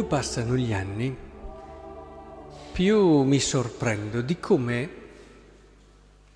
Più passano gli anni, più mi sorprendo di come,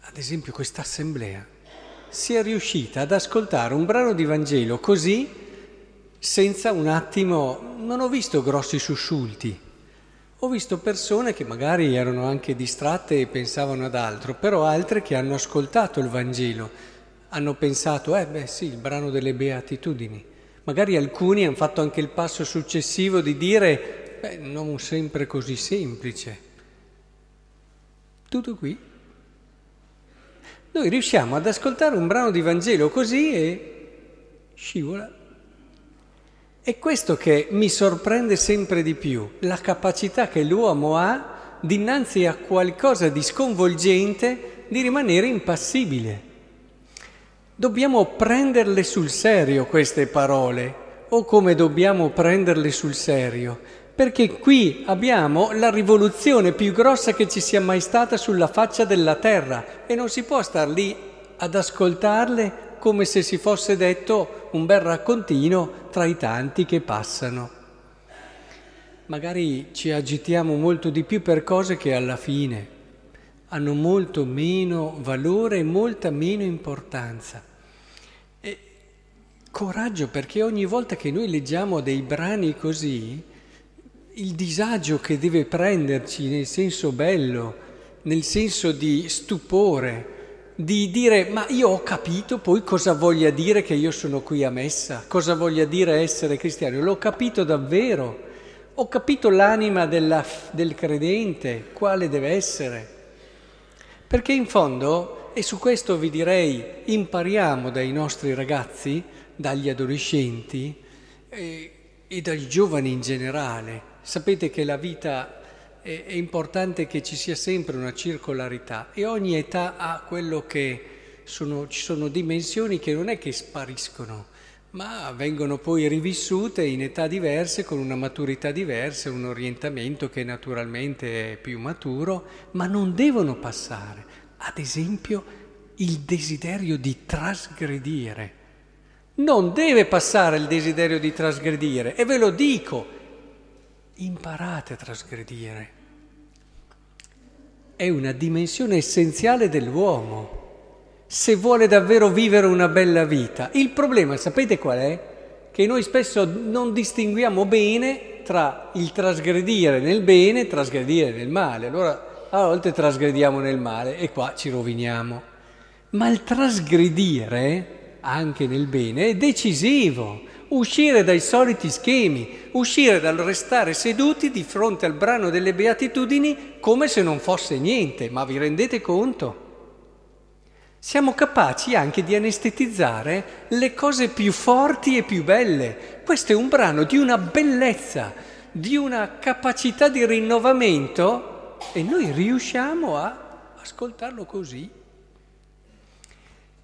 ad esempio, questa assemblea sia riuscita ad ascoltare un brano di Vangelo così, senza un attimo, non ho visto grossi sussulti, ho visto persone che magari erano anche distratte e pensavano ad altro, però altre che hanno ascoltato il Vangelo, hanno pensato, eh beh sì, il brano delle beatitudini. Magari alcuni hanno fatto anche il passo successivo di dire, beh, non sempre così semplice. Tutto qui. Noi riusciamo ad ascoltare un brano di Vangelo così e scivola. È questo che mi sorprende sempre di più, la capacità che l'uomo ha dinanzi a qualcosa di sconvolgente di rimanere impassibile. Dobbiamo prenderle sul serio queste parole, o come dobbiamo prenderle sul serio, perché qui abbiamo la rivoluzione più grossa che ci sia mai stata sulla faccia della terra e non si può star lì ad ascoltarle come se si fosse detto un bel raccontino tra i tanti che passano. Magari ci agitiamo molto di più per cose che alla fine hanno molto meno valore e molta meno importanza. Coraggio perché ogni volta che noi leggiamo dei brani così, il disagio che deve prenderci nel senso bello, nel senso di stupore, di dire ma io ho capito poi cosa voglia dire che io sono qui a messa, cosa voglia dire essere cristiano, l'ho capito davvero, ho capito l'anima della, del credente, quale deve essere. Perché in fondo, e su questo vi direi, impariamo dai nostri ragazzi, dagli adolescenti e, e dai giovani in generale. Sapete che la vita è, è importante che ci sia sempre una circolarità e ogni età ha quello che sono, ci sono dimensioni che non è che spariscono, ma vengono poi rivissute in età diverse, con una maturità diversa, un orientamento che naturalmente è più maturo, ma non devono passare. Ad esempio, il desiderio di trasgredire. Non deve passare il desiderio di trasgredire, e ve lo dico, imparate a trasgredire è una dimensione essenziale dell'uomo se vuole davvero vivere una bella vita. Il problema, sapete qual è? Che noi spesso non distinguiamo bene tra il trasgredire nel bene e trasgredire nel male. Allora a volte trasgrediamo nel male e qua ci roviniamo. Ma il trasgredire, anche nel bene, è decisivo uscire dai soliti schemi, uscire dal restare seduti di fronte al brano delle beatitudini come se non fosse niente, ma vi rendete conto? Siamo capaci anche di anestetizzare le cose più forti e più belle. Questo è un brano di una bellezza, di una capacità di rinnovamento e noi riusciamo a ascoltarlo così.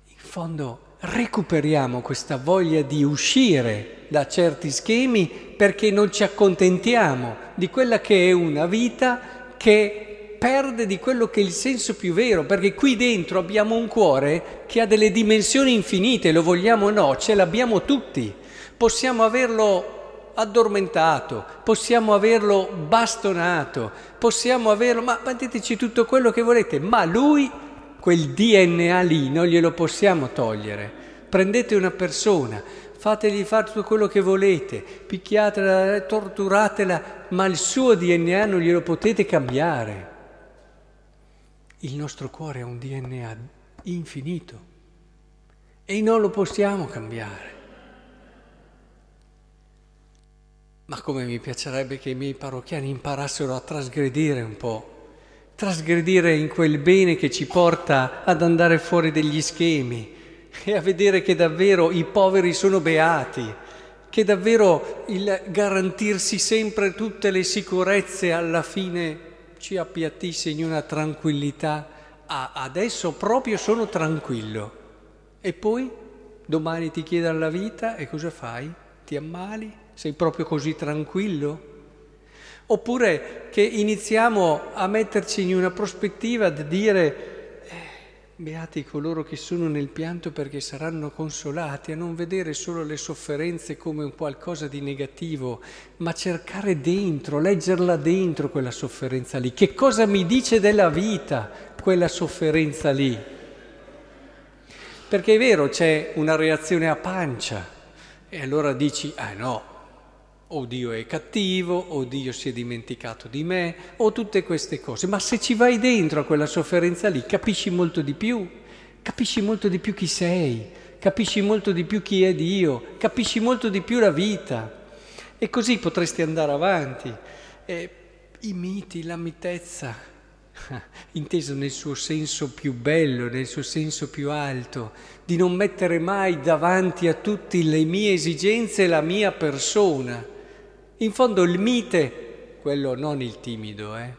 In fondo recuperiamo questa voglia di uscire da certi schemi perché non ci accontentiamo di quella che è una vita che perde di quello che è il senso più vero, perché qui dentro abbiamo un cuore che ha delle dimensioni infinite, lo vogliamo o no, ce l'abbiamo tutti. Possiamo averlo addormentato, possiamo averlo bastonato, possiamo averlo, ma metteteci tutto quello che volete, ma lui quel DNA lì non glielo possiamo togliere. Prendete una persona, fategli fare tutto quello che volete, picchiatela, torturatela, ma il suo DNA non glielo potete cambiare. Il nostro cuore ha un DNA infinito e non lo possiamo cambiare. Ma come mi piacerebbe che i miei parrocchiani imparassero a trasgredire un po' trasgredire in quel bene che ci porta ad andare fuori degli schemi e a vedere che davvero i poveri sono beati, che davvero il garantirsi sempre tutte le sicurezze alla fine ci appiattisse in una tranquillità. Ah, adesso proprio sono tranquillo. E poi domani ti chiedono la vita e cosa fai? Ti ammali? Sei proprio così tranquillo? Oppure che iniziamo a metterci in una prospettiva di dire, eh, beati coloro che sono nel pianto perché saranno consolati, a non vedere solo le sofferenze come un qualcosa di negativo, ma cercare dentro, leggerla dentro quella sofferenza lì. Che cosa mi dice della vita quella sofferenza lì? Perché è vero, c'è una reazione a pancia e allora dici, ah no, o Dio è cattivo, o Dio si è dimenticato di me, o tutte queste cose. Ma se ci vai dentro a quella sofferenza lì, capisci molto di più, capisci molto di più chi sei, capisci molto di più chi è Dio, capisci molto di più la vita. E così potresti andare avanti. E I miti, la mitezza, inteso nel suo senso più bello, nel suo senso più alto, di non mettere mai davanti a tutti le mie esigenze la mia persona in fondo il mite, quello non il timido, eh?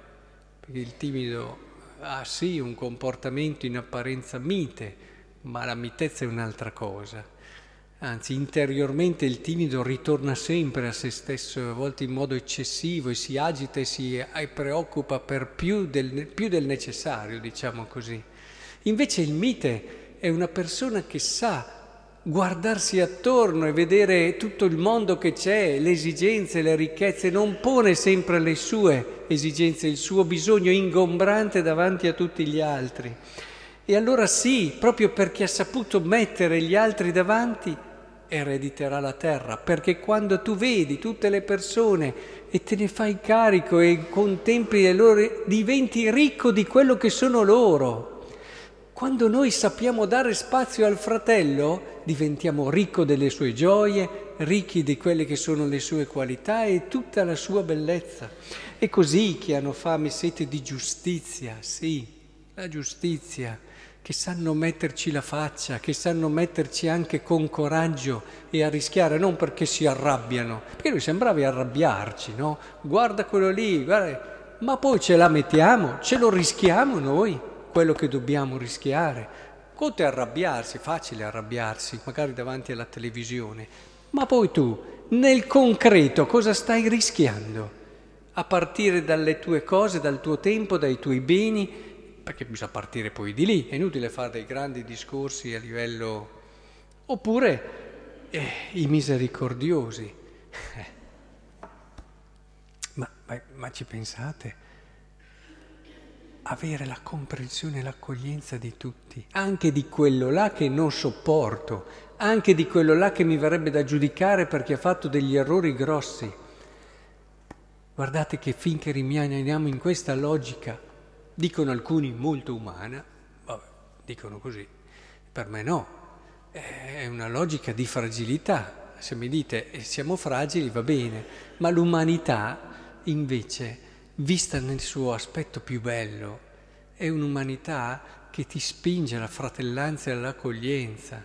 perché il timido ha sì un comportamento in apparenza mite, ma la mitezza è un'altra cosa. Anzi, interiormente il timido ritorna sempre a se stesso, a volte in modo eccessivo, e si agita e si preoccupa per più del, più del necessario, diciamo così. Invece il mite è una persona che sa guardarsi attorno e vedere tutto il mondo che c'è, le esigenze, le ricchezze, non pone sempre le sue esigenze, il suo bisogno ingombrante davanti a tutti gli altri. E allora sì, proprio perché ha saputo mettere gli altri davanti, erediterà la terra, perché quando tu vedi tutte le persone e te ne fai carico e contempli le loro, diventi ricco di quello che sono loro. Quando noi sappiamo dare spazio al fratello, diventiamo ricco delle sue gioie, ricchi di quelle che sono le sue qualità e tutta la sua bellezza. E così che hanno fame e sete di giustizia, sì, la giustizia, che sanno metterci la faccia, che sanno metterci anche con coraggio e a rischiare, non perché si arrabbiano, perché noi siamo arrabbiarci, no? Guarda quello lì, guarda, ma poi ce la mettiamo, ce lo rischiamo noi quello che dobbiamo rischiare. Conto è arrabbiarsi, facile arrabbiarsi, magari davanti alla televisione, ma poi tu, nel concreto, cosa stai rischiando? A partire dalle tue cose, dal tuo tempo, dai tuoi beni, perché bisogna partire poi di lì, è inutile fare dei grandi discorsi a livello... oppure eh, i misericordiosi. ma, ma, ma ci pensate? Avere la comprensione e l'accoglienza di tutti, anche di quello là che non sopporto, anche di quello là che mi verrebbe da giudicare perché ha fatto degli errori grossi. Guardate che finché rimaniamo in questa logica, dicono alcuni molto umana, vabbè, dicono così, per me no, è una logica di fragilità. Se mi dite eh, siamo fragili va bene, ma l'umanità invece vista nel suo aspetto più bello, è un'umanità che ti spinge alla fratellanza e all'accoglienza,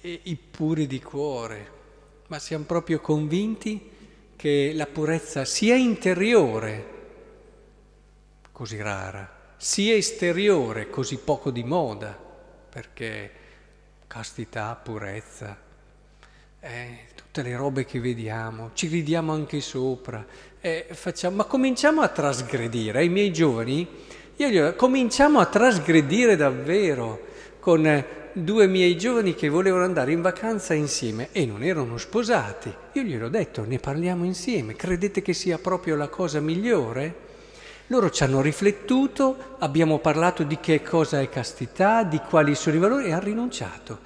e i puri di cuore, ma siamo proprio convinti che la purezza sia interiore, così rara, sia esteriore, così poco di moda, perché castità, purezza, eh, tutte le robe che vediamo, ci ridiamo anche sopra, eh, facciamo, ma cominciamo a trasgredire. Ai miei giovani, io gli ho, cominciamo a trasgredire davvero con eh, due miei giovani che volevano andare in vacanza insieme e non erano sposati. Io gli ho detto, ne parliamo insieme, credete che sia proprio la cosa migliore? Loro ci hanno riflettuto, abbiamo parlato di che cosa è castità, di quali sono i valori e hanno rinunciato.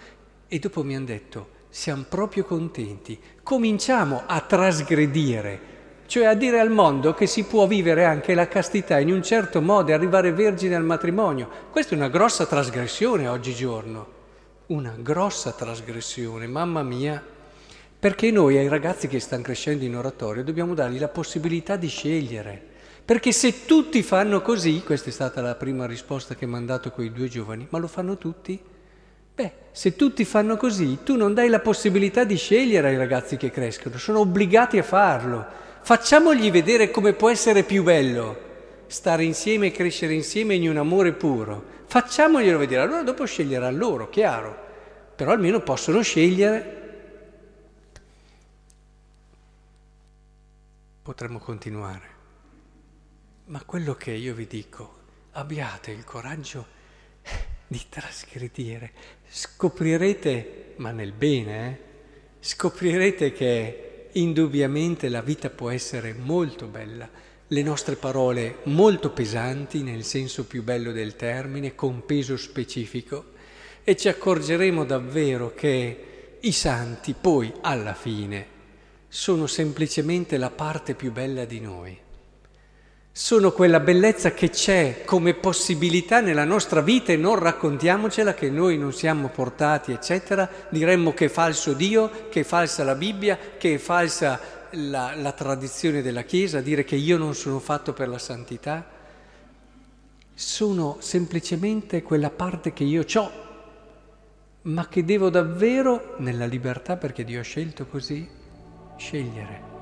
E dopo mi hanno detto, siamo proprio contenti, cominciamo a trasgredire cioè a dire al mondo che si può vivere anche la castità in un certo modo e arrivare vergine al matrimonio. Questa è una grossa trasgressione oggigiorno, una grossa trasgressione, mamma mia, perché noi ai ragazzi che stanno crescendo in oratorio dobbiamo dargli la possibilità di scegliere. Perché se tutti fanno così, questa è stata la prima risposta che mi hanno dato quei due giovani, ma lo fanno tutti? Beh, se tutti fanno così, tu non dai la possibilità di scegliere ai ragazzi che crescono, sono obbligati a farlo. Facciamogli vedere come può essere più bello stare insieme e crescere insieme in un amore puro. Facciamoglielo vedere, allora dopo sceglieranno loro, chiaro, però almeno possono scegliere. Potremmo continuare, ma quello che io vi dico, abbiate il coraggio di trasgredire. Scoprirete, ma nel bene, eh? scoprirete che indubbiamente la vita può essere molto bella, le nostre parole molto pesanti nel senso più bello del termine, con peso specifico, e ci accorgeremo davvero che i santi poi alla fine sono semplicemente la parte più bella di noi. Sono quella bellezza che c'è come possibilità nella nostra vita e non raccontiamocela che noi non siamo portati, eccetera. Diremmo che è falso Dio, che è falsa la Bibbia, che è falsa la, la tradizione della Chiesa, dire che io non sono fatto per la santità. Sono semplicemente quella parte che io ho, ma che devo davvero, nella libertà perché Dio ha scelto così, scegliere.